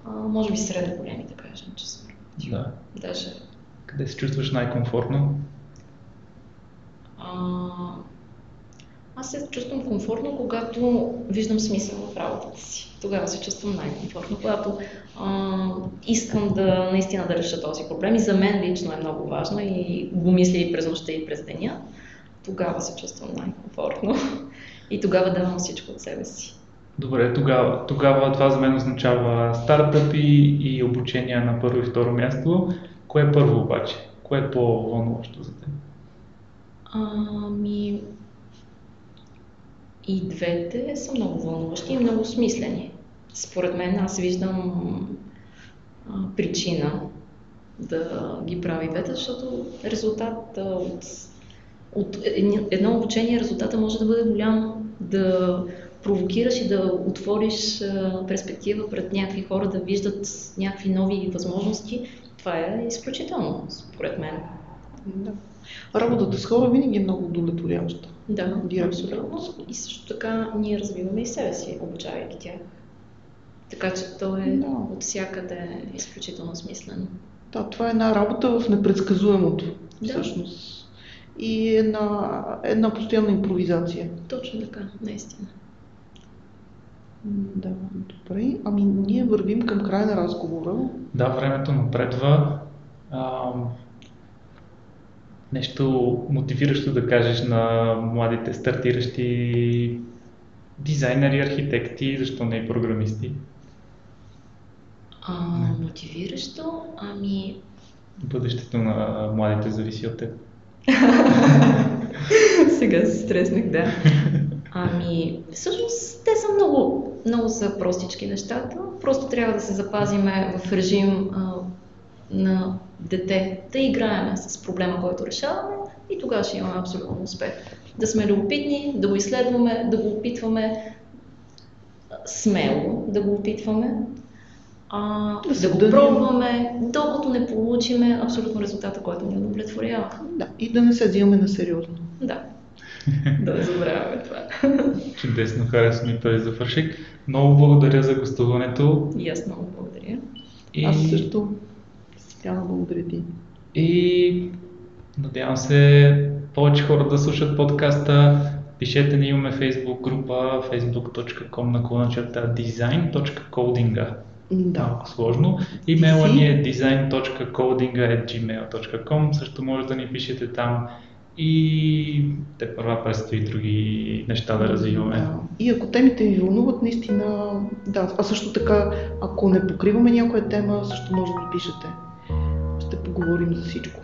А, може би средно големи, да кажем, че са. Да. Даже Къде се чувстваш най-комфортно? А, аз се чувствам комфортно, когато виждам смисъл в работата си. Тогава се чувствам най-комфортно, когато а, искам да наистина да реша този проблем и за мен лично е много важно и го мисля и през нощта и през деня. Тогава се чувствам най-комфортно и тогава давам всичко от себе си. Добре, тогава, тогава това за мен означава стартъпи и обучение на първо и второ място. Кое е първо обаче? Кое е по-вълнуващо за теб? Ами, и двете са много вълнуващи и много смислени. Според мен аз виждам а, причина да ги прави двете, защото резултат от, от едно обучение, резултата може да бъде голям, да провокираш и да отвориш перспектива пред някакви хора, да виждат някакви нови възможности. Това е изключително, според мен. Да. Работата с хора винаги е много удовлетворяваща. Да, Директно абсолютно. И също така ние развиваме и себе си, обучавайки тях. Така че то е Да. от всякъде изключително смислено. Да, това е една работа в непредсказуемото, Да. всъщност. И една, една постоянна импровизация. Точно така, наистина. Да, добре. Ами ние вървим към края на разговора. Да, времето напредва. Ам, нещо мотивиращо да кажеш на младите стартиращи дизайнери, архитекти, защо не и програмисти? А, мотивиращо, ами Бъдещето на младите зависи от теб. Сега се стреснах, да. Ами, всъщност те са много, много са простички нещата. Просто трябва да се запазиме в режим а, на дете, да играеме с проблема, който решаваме и тогава ще имаме абсолютно успех. Да сме любопитни, да го изследваме, да го опитваме смело, да го опитваме, а, Да да, се го пробваме, докато не получиме абсолютно резултата, който ни удовлетворява. Да, и да не се взимаме на сериозно. Да. да не забравяме това. Чудесно, хареса ми този завършик. Много благодаря за гостуването. И аз много благодаря. И, Аз също. Специално благодаря ти. и надявам се повече хора да слушат подкаста. Пишете ни, имаме Facebook група facebook.com черта design.codinga. Да. Малко сложно. Имейла ни е design.codinga.gmail.com Също може да ни пишете там и те първа предстои други неща да развиваме. Да. И ако темите ви вълнуват, наистина, да, а също така, ако не покриваме някоя тема, също може да ни пишете. Ще поговорим за всичко.